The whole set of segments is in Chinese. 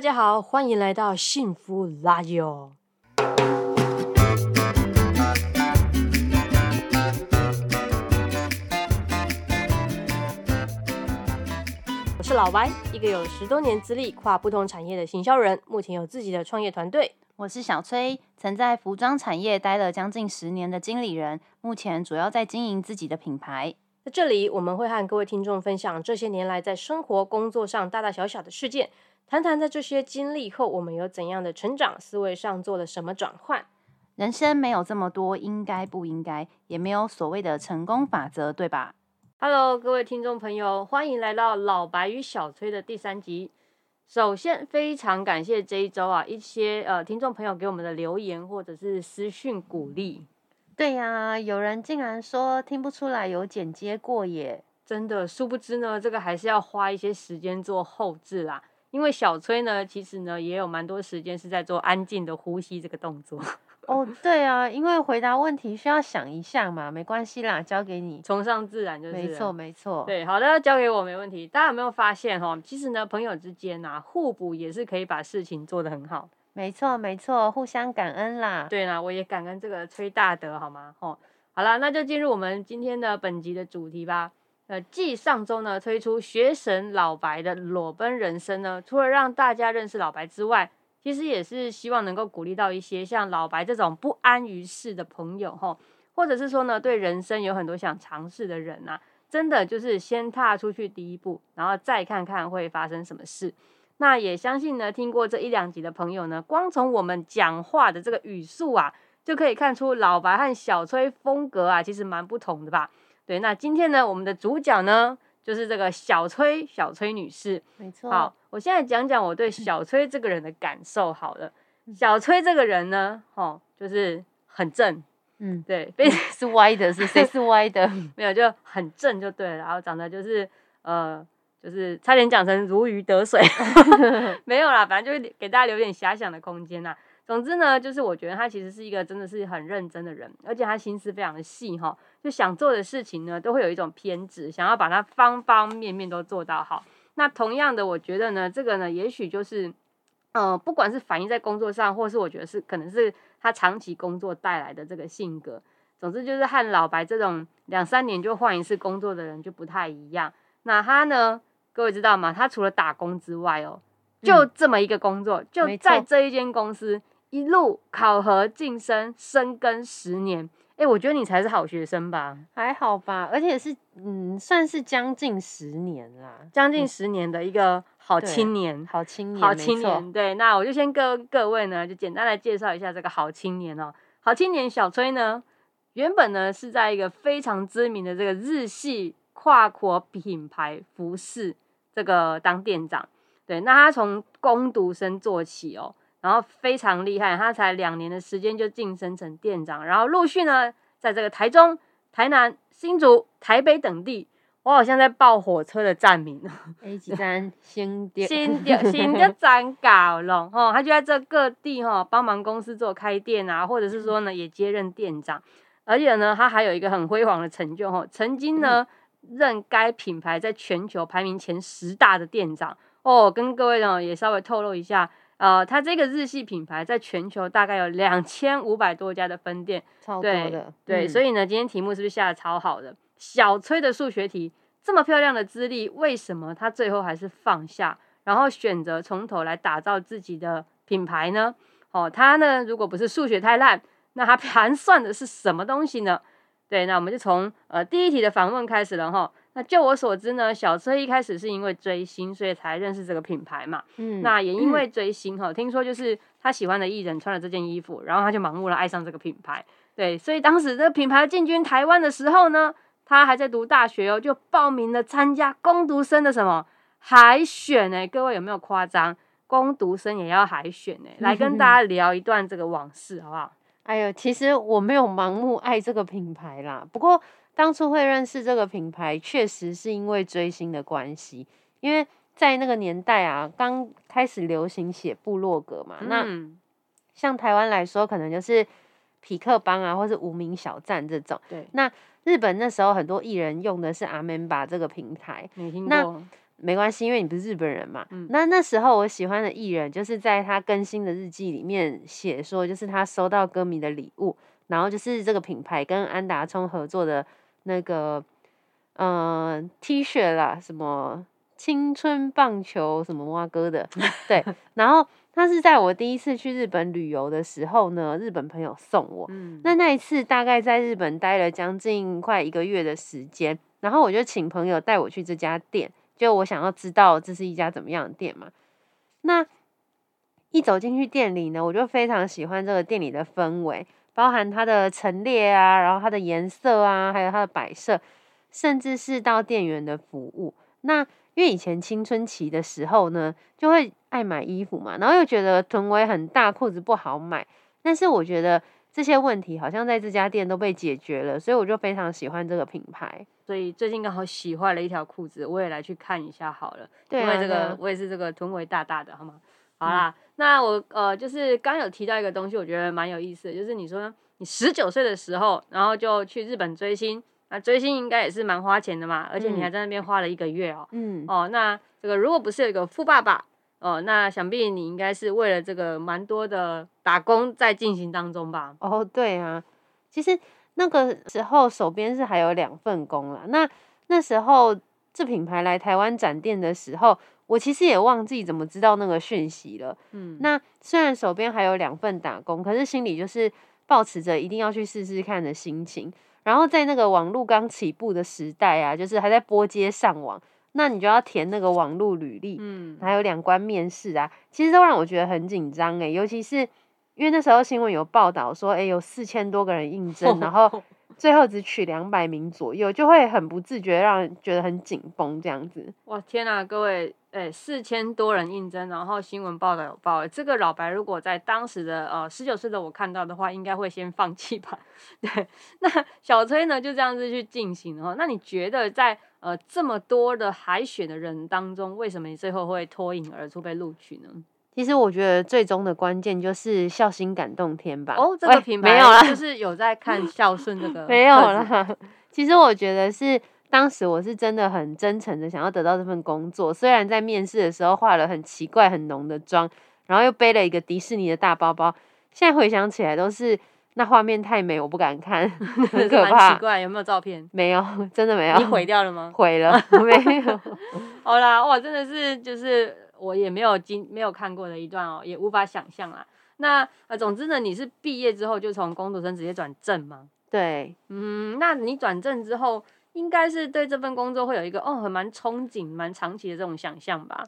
大家好，欢迎来到幸福拉友。我是老白，一个有十多年资历、跨不同产业的行销人，目前有自己的创业团队。我是小崔，曾在服装产业待了将近十年的经理人，目前主要在经营自己的品牌。在这里，我们会和各位听众分享这些年来在生活、工作上大大小小的事件。谈谈在这些经历后，我们有怎样的成长？思维上做了什么转换？人生没有这么多应该不应该，也没有所谓的成功法则，对吧？Hello，各位听众朋友，欢迎来到老白与小崔的第三集。首先，非常感谢这一周啊，一些呃听众朋友给我们的留言或者是私讯鼓励。对呀，有人竟然说听不出来有剪接过耶！真的，殊不知呢，这个还是要花一些时间做后置啦。因为小崔呢，其实呢也有蛮多时间是在做安静的呼吸这个动作。哦，对啊，因为回答问题需要想一下嘛，没关系啦，交给你，崇尚自然就是。没错，没错。对，好的，交给我没问题。大家有没有发现哈？其实呢，朋友之间啊，互补也是可以把事情做得很好。没错，没错，互相感恩啦。对啦，我也感恩这个崔大德，好吗？吼，好了，那就进入我们今天的本集的主题吧。呃，继上周呢推出学神老白的裸奔人生呢，除了让大家认识老白之外，其实也是希望能够鼓励到一些像老白这种不安于世的朋友哈，或者是说呢，对人生有很多想尝试的人呐，真的就是先踏出去第一步，然后再看看会发生什么事。那也相信呢，听过这一两集的朋友呢，光从我们讲话的这个语速啊，就可以看出老白和小崔风格啊，其实蛮不同的吧。对，那今天呢，我们的主角呢，就是这个小崔，小崔女士。没错。好，我现在讲讲我对小崔这个人的感受。好了，小崔这个人呢，哦，就是很正。嗯，对，是歪的，是谁是歪的？没有，就很正就对了。然后长得就是呃，就是差点讲成如鱼得水。没有啦，反正就是给大家留点遐想的空间呐。总之呢，就是我觉得他其实是一个真的是很认真的人，而且他心思非常的细哈，就想做的事情呢，都会有一种偏执，想要把它方方面面都做到好。那同样的，我觉得呢，这个呢，也许就是，呃，不管是反映在工作上，或是我觉得是可能是他长期工作带来的这个性格。总之就是和老白这种两三年就换一次工作的人就不太一样。那他呢，各位知道吗？他除了打工之外哦，就这么一个工作，就在这一间公司。一路考核晋升，深耕十年，哎，我觉得你才是好学生吧？还好吧，而且是嗯，算是将近十年啦，将近十年的一个好青年，好青年，好青年。对，那我就先跟各位呢，就简单来介绍一下这个好青年哦。好青年小崔呢，原本呢是在一个非常知名的这个日系跨国品牌服饰这个当店长。对，那他从工读生做起哦。然后非常厉害，他才两年的时间就晋升成店长，然后陆续呢，在这个台中、台南、新竹、台北等地，我好像在报火车的站名 A 级站新店新店新店站搞了哈，他就在这各地哈帮忙公司做开店啊，或者是说呢也接任店长，而且呢他还有一个很辉煌的成就哈，曾经呢任该品牌在全球排名前十大的店长哦，跟各位呢也稍微透露一下。呃，它这个日系品牌在全球大概有两千五百多家的分店，超多的。对，所以呢，今天题目是不是下的超好的？小崔的数学题这么漂亮的资历，为什么他最后还是放下，然后选择从头来打造自己的品牌呢？哦，他呢，如果不是数学太烂，那他 盘算的是什么东西呢？对，那我们就从呃第一题的访问开始了哈。那就我所知呢，小车一开始是因为追星，所以才认识这个品牌嘛。嗯，那也因为追星哈，听说就是他喜欢的艺人穿了这件衣服，然后他就盲目了爱上这个品牌。对，所以当时这个品牌进军台湾的时候呢，他还在读大学哦，就报名了参加攻读生的什么海选呢？各位有没有夸张？攻读生也要海选呢？来跟大家 聊一段这个往事好不好？哎呦，其实我没有盲目爱这个品牌啦，不过。当初会认识这个品牌，确实是因为追星的关系。因为在那个年代啊，刚开始流行写部落格嘛。那像台湾来说，可能就是匹克邦啊，或是无名小站这种。对。那日本那时候很多艺人用的是阿门巴这个平台。没听过。没关系，因为你不是日本人嘛。嗯那那时候我喜欢的艺人，就是在他更新的日记里面写说，就是他收到歌迷的礼物，然后就是这个品牌跟安达充合作的那个，呃，T 恤啦，什么青春棒球什么蛙哥的，对。然后它是在我第一次去日本旅游的时候呢，日本朋友送我。嗯，那那一次大概在日本待了将近快一个月的时间，然后我就请朋友带我去这家店，就我想要知道这是一家怎么样的店嘛。那一走进去店里呢，我就非常喜欢这个店里的氛围，包含它的陈列啊，然后它的颜色啊，还有它的摆设，甚至是到店员的服务。那因为以前青春期的时候呢，就会爱买衣服嘛，然后又觉得臀围很大，裤子不好买。但是我觉得这些问题好像在这家店都被解决了，所以我就非常喜欢这个品牌。所以最近刚好洗坏了一条裤子，我也来去看一下好了。对啊，因为这个啊我也是这个臀围大大的，好吗？好啦，那我呃就是刚有提到一个东西，我觉得蛮有意思的，就是你说你十九岁的时候，然后就去日本追星，那追星应该也是蛮花钱的嘛，而且你嗯还在那边花了一个月哦。嗯，哦，那这个如果不是有一个富爸爸哦，那想必你应该是为了这个蛮多的打工在进行当中吧？哦，对啊，其实那个时候手边是还有两份工啦。那那时候这品牌来台湾展店的时候，我其实也忘记怎么知道那个讯息了。嗯，那虽然手边还有两份打工，可是心里就是抱持着一定要去试试看的心情。然后在那个网络刚起步的时代啊，就是还在拨接上网，那你就要填那个网络履历，嗯，还有两关面试啊，其实都让我觉得很紧张诶，尤其是因为那时候新闻有报道说，诶，有四千多个人应征，然后最后只取两百名左右，就会很不自觉让人觉得很紧绷这样子。哇天呐，各位，哎，四千多人应征，然后新闻报道有报，这个老白如果在当时的呃十九岁的我看到的话，应该会先放弃吧。对，那小崔呢就这样子去进行哦。那你觉得在呃这么多的海选的人当中，为什么你最后会脱颖而出被录取呢？其实我觉得最终的关键就是孝心感动天吧。哦，这 个品牌没有啦，就是 有在看孝顺这个没有啦。其实我觉得是当时我是真的很真诚的想要得到这份工作，虽然在面试的时候化了很奇怪很浓的妆，然后又背了一个迪士尼的大包包，现在回想起来都是那画面太美，我不敢看，很可怕奇。怪，有没有照片？没有，真的没有。你毁掉了吗？毁了，没有。好啦，哇，真的是就是我也没有经没有看过的一段哦，也无法想象啦。那呃，总之呢，你是毕业之后就从工读生直接转正吗？对，嗯，那你转正之后，应该是对这份工作会有一个哦，很蛮憧憬、蛮长期的这种想象吧？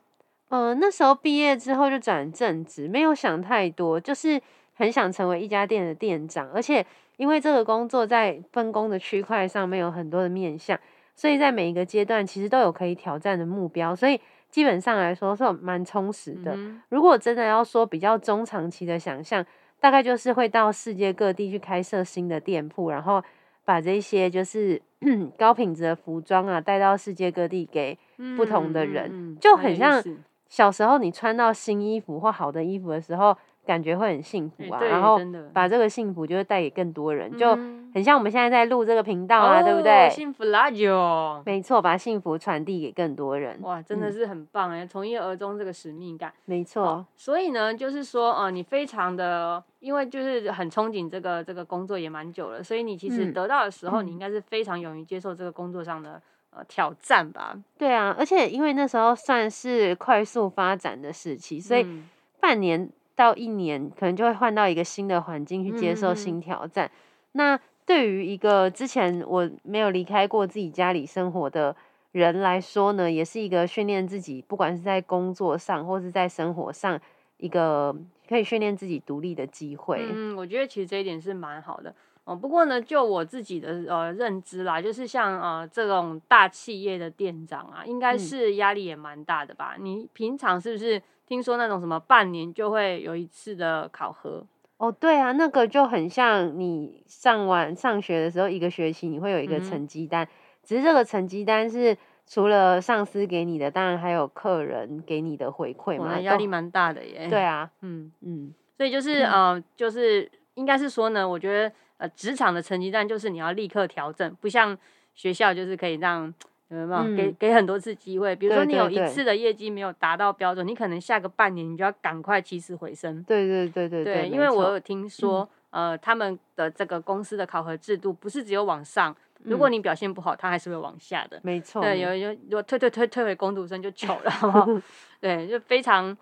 呃，那时候毕业之后就转正职，没有想太多，就是很想成为一家店的店长，而且因为这个工作在分工的区块上面有很多的面向，所以在每一个阶段其实都有可以挑战的目标，所以基本上来说是蛮充实的。嗯如果真的要说比较中长期的想象，大概就是会到世界各地去开设新的店铺，然后把这些就是 高品质的服装啊带到世界各地给不同的人嗯嗯就很像小时候你穿到新衣服或好的衣服的时候，感觉会很幸福啊，然后把这个幸福就会带给更多人，就嗯很像我们现在在录这个频道啊，对不哦对？幸福拉久，没错，把幸福传递给更多人。哇，真的嗯是很棒哎，从一而终这个使命感。没错哦，所以呢，就是说，呃，你非常的，因为就是很憧憬这个这个工作也蛮久了，所以你其实嗯得到的时候，你嗯应该是非常勇于接受这个工作上的呃挑战吧。对啊，而且因为那时候算是快速发展的时期，所以嗯半年到一年可能就会换到一个新的环境去接受新挑战。那对于一个之前我没有离开过自己家里生活的人来说呢，也是一个训练自己，不管是在工作上或是在生活上，一个可以训练自己独立的机会。嗯，我觉得其实这一点是蛮好的。哦，不过呢，就我自己的呃认知啦，就是像呃这种大企业的店长啊，应该嗯是压力也蛮大的吧？你平常是不是听说那种什么半年就会有一次的考核？哦，对啊，那个就很像你上完上学的时候，一个学期你会有一个成绩单，只是这个成绩单是除了上司给你的，当然还有客人给你的回馈，嘛，那压力蛮大的耶。对，啊，嗯。嗯，所以就是呃，就是应该是说呢，我觉得呃，职场的成绩单就是你要立刻调整，不像学校就是可以让有没有？给嗯给很多次机会，比如说你有一次的业绩没有达到标准，你可能下个半年你就要赶快起死回生。对对对对对，没因为我有听说，呃，他们的这个公司的考核制度不是只有往上，如果嗯你表现不好，他还是会往下的。没错，对，没有有有退退退退回工读生就糗了，好不好？对，就非常，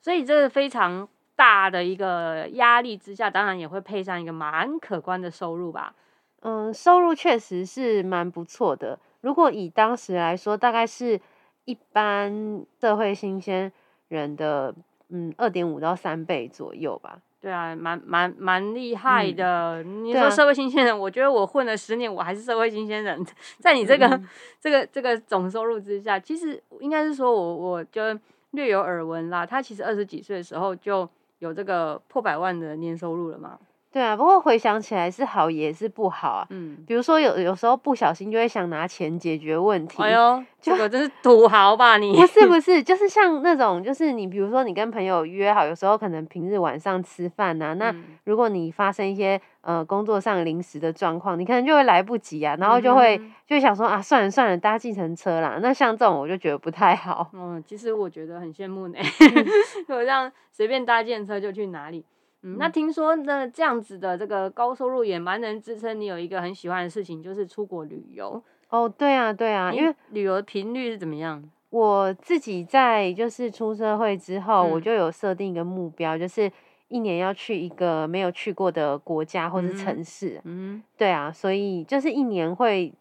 所以这个非常大的一个压力之下，当然也会配上一个蛮可观的收入吧。嗯，收入确实是蛮不错的。如果以当时来说，大概是一般社会新鲜人的嗯二点五到三倍左右吧。对啊，蛮蛮蛮厉害嗯的。你说社会新鲜人，我觉得我混了十年，我还是社会新鲜人。在你这个、嗯这个这个总收入之下，其实应该是说我我就略有耳闻啦。他其实二十几岁的时候就有这个破百万的年收入了吗。对啊，不过回想起来是好也是不好啊。嗯，比如说有有时候不小心就会想拿钱解决问题。哎呦，就这个真是土豪吧你？不是 不是，就是像那种，就是你比如说你跟朋友约好，有时候可能平日晚上吃饭呐、那嗯如果你发生一些呃工作上临时的状况，你可能就会来不及啊，然后就会、嗯就会想说啊，算了算了，搭计程车啦。那像这种我就觉得不太好。嗯，其实我觉得很羡慕呢，嗯我这样随便搭电车就去哪里。嗯，那嗯听说那，这样子的这个高收入也蛮能支撑你有一个很喜欢的事情，就是出国旅游。哦，对啊对啊，因为旅游的频率是怎么样？我自己在就是出社会之后，我嗯就有设定一个目标，就是一年要去一个没有去过的国家或是嗯哼城市。嗯对啊，所以就是一年会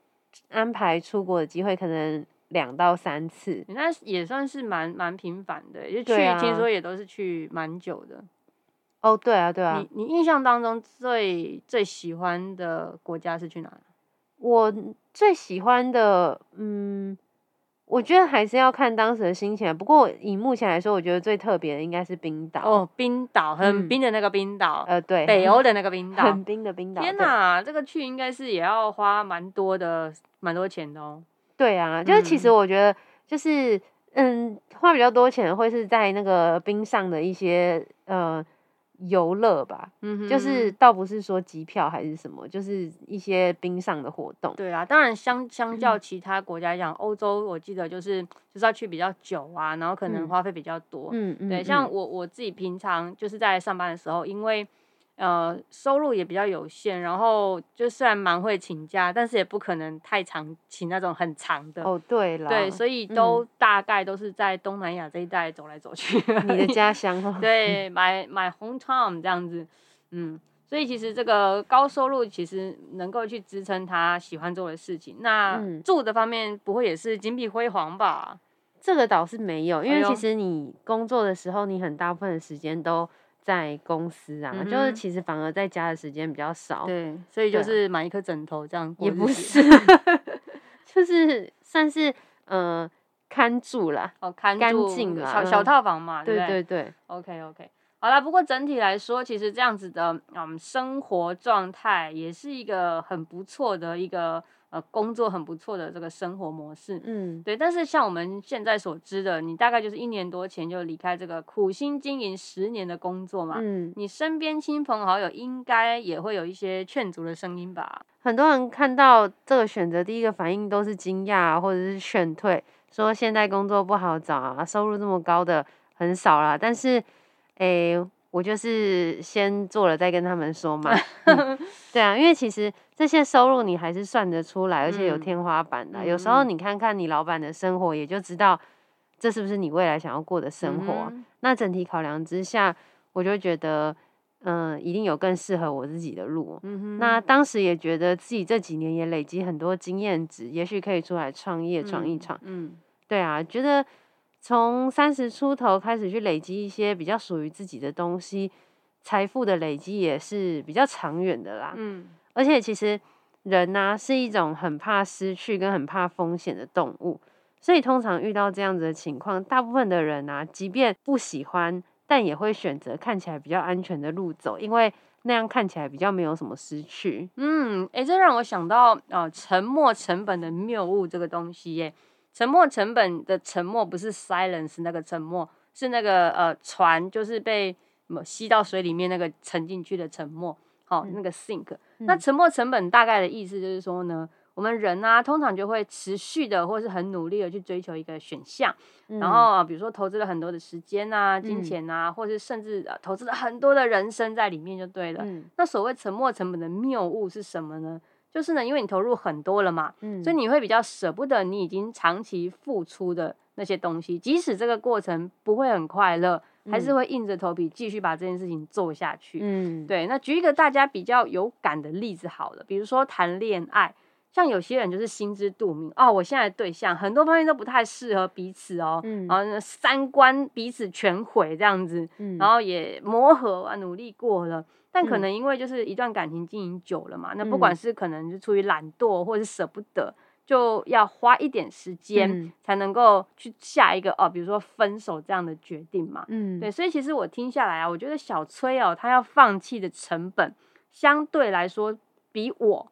安排出国的机会，可能两到三次。那也算是蛮蛮频繁的，就去、啊听说也都是去蛮久的。哦，对啊，对啊，你你印象当中最最喜欢的国家是去哪？我最喜欢的，嗯，我觉得还是要看当时的心情啊。不过以目前来说，我觉得最特别的应该是冰岛。，哦，冰岛，很嗯冰的那个冰岛，呃，对，北欧的那个冰岛。很冰的冰岛。天哪，这个去应该是也要花蛮多的，蛮多钱的哦。对啊，就是其实嗯我觉得，就是嗯，花比较多钱会是在那个冰上的一些呃游乐吧。嗯，就是倒不是说机票还是什么，就是一些冰上的活动。对啊，当然相相较其他国家来讲，欧洲我记得就是就是要去比较久啊，然后可能嗯花费比较多。嗯嗯，对，嗯像我我自己平常就是在上班的时候，因为呃收入也比较有限，然后就虽然蛮会请假，但是也不可能太长请那种很长的。哦，对了，对，所以都大概都是在东南亚这一带走来走去。你的家乡哦，对，买买 hometown 这样子，嗯，所以其实这个高收入其实能够去支撑他喜欢做的事情。那嗯住的方面不会也是金碧辉煌吧？这个倒是没有，因为其实你工作的时候，你很大部分的时间都在公司啊，嗯就是其实反而在家的时间比较少，对，所以就是买一颗枕头这样也不是，就是算是呃看住啦，哦，看干住小小嗯套房嘛，对对对，OK OK，好啦，不过整体来说，其实这样子的嗯生活状态也是一个很不错的一个呃工作很不错的这个生活模式。嗯，对，但是像我们现在所知的，你大概就是一年多前就离开这个苦心经营十年的工作嘛，嗯，你身边亲朋好友应该也会有一些劝阻的声音吧？很多人看到这个选择，第一个反应都是惊讶啊或者是劝退，说现在工作不好找啊，收入这么高的很少啦。但是，诶、我就是先做了再跟他们说嘛。嗯对啊，因为其实这些收入你还是算得出来，而且有嗯天花板的啊。嗯有时候嗯你看看你老板的生活，也就知道这是不是你未来想要过的生活啊。嗯那整体考量之下，我就觉得，嗯、一定有更适合我自己的路。嗯哼那当时也觉得自己这几年也累积很多经验值，也许可以出来创业闯一嗯闯。嗯对啊，觉得从三十出头开始去累积一些比较属于自己的东西，财富的累积也是比较长远的啦。嗯而且其实人呐、是一种很怕失去跟很怕风险的动物，所以通常遇到这样子的情况，大部分的人啊，即便不喜欢，但也会选择看起来比较安全的路走，因为那样看起来比较没有什么失去。嗯，诶，这让我想到呃，沉没成本的谬误这个东西耶。沉没成本的沉没不是 silence 那个沉没，是那个呃船就是被吸到水里面那个沉进去的沉没，好、嗯那个 sink。那嗯沉没成本大概的意思就是说呢，我们人啊、通常就会持续的或是很努力的去追求一个选项，然嗯后啊比如说投资了很多的时间啊、金嗯钱啊，或是甚至啊投资了很多的人生在里面就对了。嗯那所谓沉没成本的谬误是什么呢？就是呢，因为你投入很多了嘛，嗯所以你会比较舍不得你已经长期付出的那些东西，即使这个过程不会很快乐，还是嗯。会硬着头皮继续把这件事情做下去。嗯，对，那举一个大家比较有感的例子好了，比如说谈恋爱，像有些人就是心知肚明哦，我现在的对象很多方面都不太适合彼此哦，嗯。然后呢三观彼此全毁这样子，嗯。然后也磨合啊，努力过了。但可嗯。能因为就是一段感情经营久了嘛，那不管嗯。是可能是出于懒惰或者是舍不得，就要花一点时间嗯。才能够去下一个哦，比如说分手这样的决定嘛。嗯。对，所以其实我听下来啊，我觉得小崔哦，他要放弃的成本相对来说比我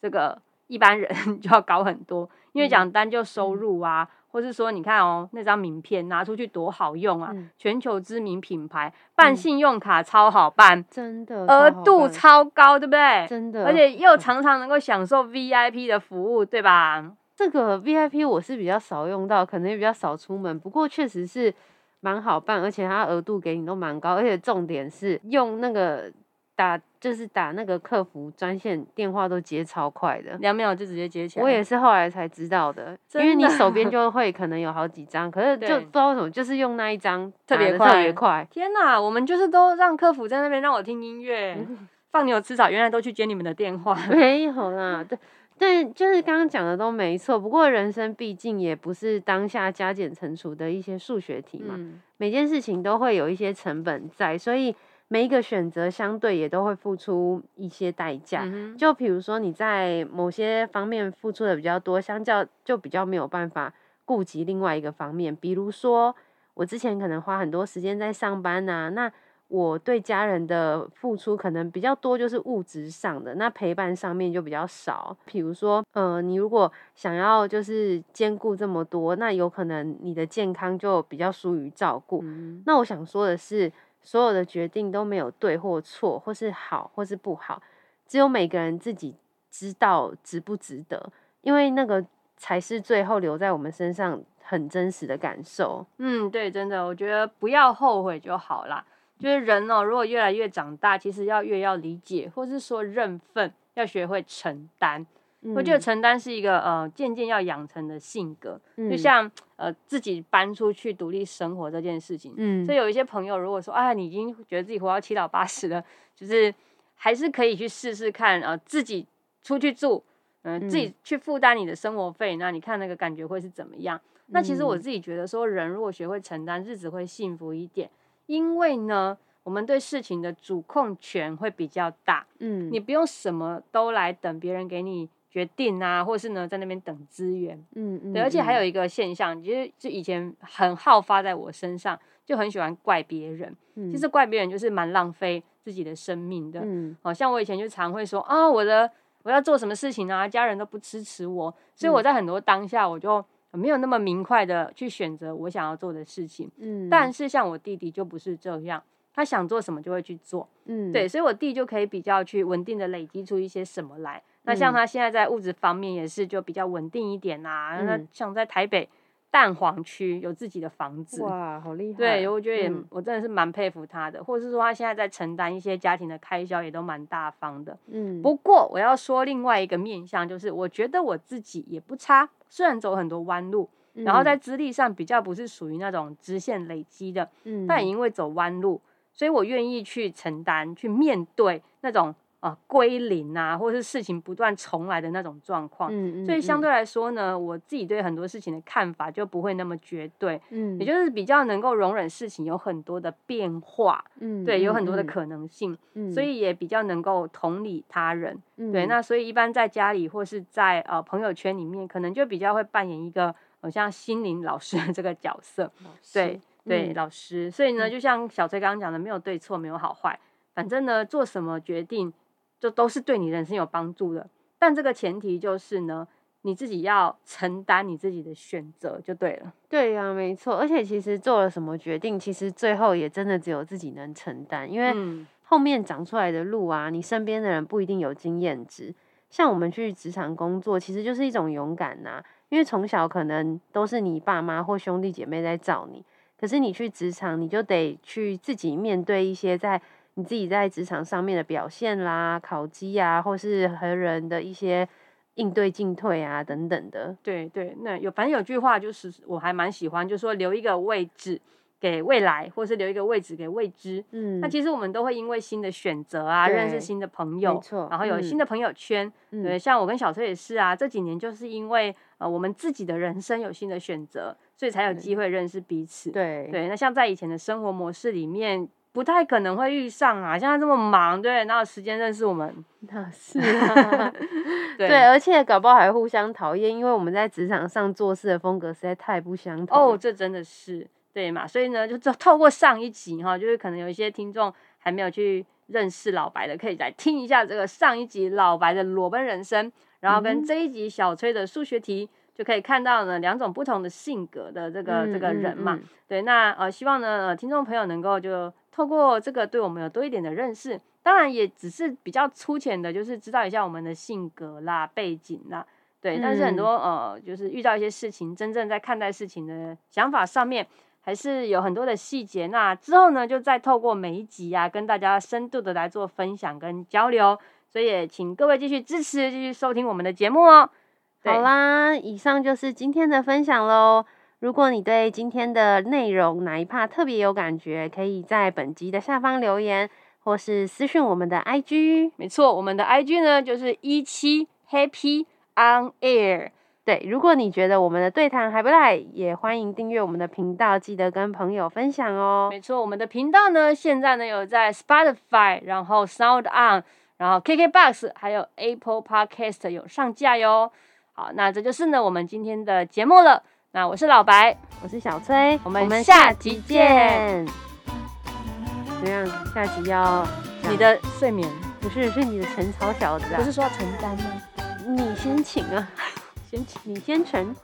这个一般人 就要高很多，因为嗯。讲单就收嗯。入啊，或是说你看哦，那张名片拿出去多好用啊，嗯。全球知名品牌，办嗯。信用卡超好办，真的额度超高，对不对？真的，而且又常常能够享受 VIP 的服务，对吧？这个 VIP 我是比较少用到，可能也比较少出门，不过确实是蛮好办，而且它额度给你都蛮高，而且重点是用那个打就是打那个客服专线电话都接超快的。两秒就直接接起来。我也是后来才知道的，因为你手边 就会可能有好几张，可是就不知道为什么，就是用那一张特别快特别快快。天哪，我们就是都让客服在那边让我听音乐，嗯放牛吃草，原来都去接你们的电话。没有啦，对，对就是刚刚讲的都没错。不过人生毕竟也不是当下加减乘除的一些数学题嘛，嗯，每件事情都会有一些成本在，所以每一个选择相对也都会付出一些代价。嗯就比如说你在某些方面付出的比较多，相较就比较没有办法顾及另外一个方面。比如说我之前可能花很多时间在上班呐、那我对家人的付出可能比较多，就是物质上的，那陪伴上面就比较少。比如说，呃，你如果想要就是兼顾这么多，那有可能你的健康就比较疏于照顾。嗯那我想说的是，所有的决定都没有对或错，或是好或是不好，只有每个人自己知道值不值得，因为那个才是最后留在我们身上很真实的感受。嗯，对，真的，我觉得不要后悔就好啦。就是人哦，如果越来越长大，其实要越要理解，或是说认份，要学会承担。我觉得嗯承担是一个呃渐渐要养成的性格，就嗯像呃自己搬出去独立生活这件事情。嗯所以有一些朋友如果说，啊，你已经觉得自己活到七老八十了，就是还是可以去试试看，呃，自己出去住，嗯、自己去负担你的生活费，那你看那个感觉会是怎么样？那其实我嗯。自己觉得说，人如果学会承担，日子会幸福一点，因为呢，我们对事情的主控权会比较大，嗯。你不用什么都来等别人给你决定啊，或是呢在那边等资源。嗯嗯对，而且还嗯有一个现象，其实就以前很好发在我身上，就很喜欢怪别人。嗯其实怪别人就是蛮浪费自己的生命的。嗯好、像我以前就常会说啊，我的我要做什么事情啊，家人都不支持我，所以我嗯在很多当下我就没有那么明快的去选择我想要做的事情。嗯，但是像我弟弟就不是这样，他想做什么就会去做。嗯对，所以我弟就可以比较去稳定的累积出一些什么来。那像嗯他现在在物质方面也是就比较稳定一点啊。那嗯像在台北蛋黄区有自己的房子，哇，好厉害！对，我觉得也、嗯我真的是蛮佩服他的，或者是说他现在在承担一些家庭的开销，也都蛮大方的。嗯不过我要说另外一个面向，就是我觉得我自己也不差，虽然走很多弯路，然后在资历上比较不是属于那种直线累积的，嗯但也因为走弯路，所以我愿意去承担、去面对那种啊归零啊，或是事情不断重来的那种状况。嗯所以相对来说呢，我自己对很多事情的看法就不会那么绝对，嗯也就是比较能够容忍事情有很多的变化，嗯对，有很多的嗯可能性，嗯所以也比较能够同理他人。对，嗯那所以一般在家里或是在呃朋友圈里面，可能就比较会扮演一个好像心灵老师的这个角色。对对，嗯老师。所以呢，嗯就像小崔刚刚讲的，没有对错，没有好坏，反正呢，做什么决定就都是对你人生有帮助的。但这个前提就是呢，你自己要承担你自己的选择就对了。对呀、没错。而且其实做了什么决定，其实最后也真的只有自己能承担，因为嗯，后面长出来的路啊，你身边的人不一定有经验值。像我们去职场工作，其实就是一种勇敢呐、因为从小可能都是你爸妈或兄弟姐妹在罩你，可是你去职场，你就得去自己面对一些在你自己在职场上面的表现啦、考绩啊，或是和人的一些应对进退啊等等的。对对，那有反正有句话就是我还蛮喜欢，就是说留一个位置给未来，或是留一个位置给未知。嗯那其实我们都会因为新的选择啊，认识新的朋友，然后有嗯新的朋友圈。嗯对，像我跟小崔也是啊，这几年就是因为呃我们自己的人生有新的选择，所以才有机会认识彼此。对对，那像在以前的生活模式里面，不太可能会遇上啊，像他这么忙，对，哪有时间认识我们？那是啊，对对，而且搞不好还互相讨厌，因为我们在职场上做事的风格实在太不相同哦，这真的是对嘛？所以呢，就透透过上一集哈，就是可能有一些听众还没有去认识老白的，可以来听一下这个上一集老白的裸奔人生，然后嗯跟这一集小崔的数学题，就可以看到呢两种不同的性格的这个、这个人嘛。嗯对，那呃，希望呢，呃，听众朋友能够就透过这个对我们有多一点的认识，当然也只是比较粗浅的，就是知道一下我们的性格啦、背景啦，对。但是很嗯多呃，就是遇到一些事情，真正在看待事情的想法上面，还是有很多的细节。那之后呢，就再透过每一集啊，跟大家深度的来做分享跟交流。所以也请各位继续支持，继续收听我们的节目哦。好啦，以上就是今天的分享喽。如果你对今天的内容哪一 part 特别有感觉，可以在本集的下方留言，或是私讯我们的 IG。没错，我们的 IG 呢就是一七 Happy on Air。对，如果你觉得我们的对谈还不赖，也欢迎订阅我们的频道，记得跟朋友分享哦。没错，我们的频道呢，现在呢有在 Spotify，然后 Sound On，然后 KKBox，还有 Apple Podcast 有上架哟。好，那这就是呢我们今天的节目了。那我是老白，我是小崔，我们们下下集集见见。怎么样？下集要你的睡眠不是是你的陈草小子啊？不是说要承担吗？你先请啊，先请。你先承。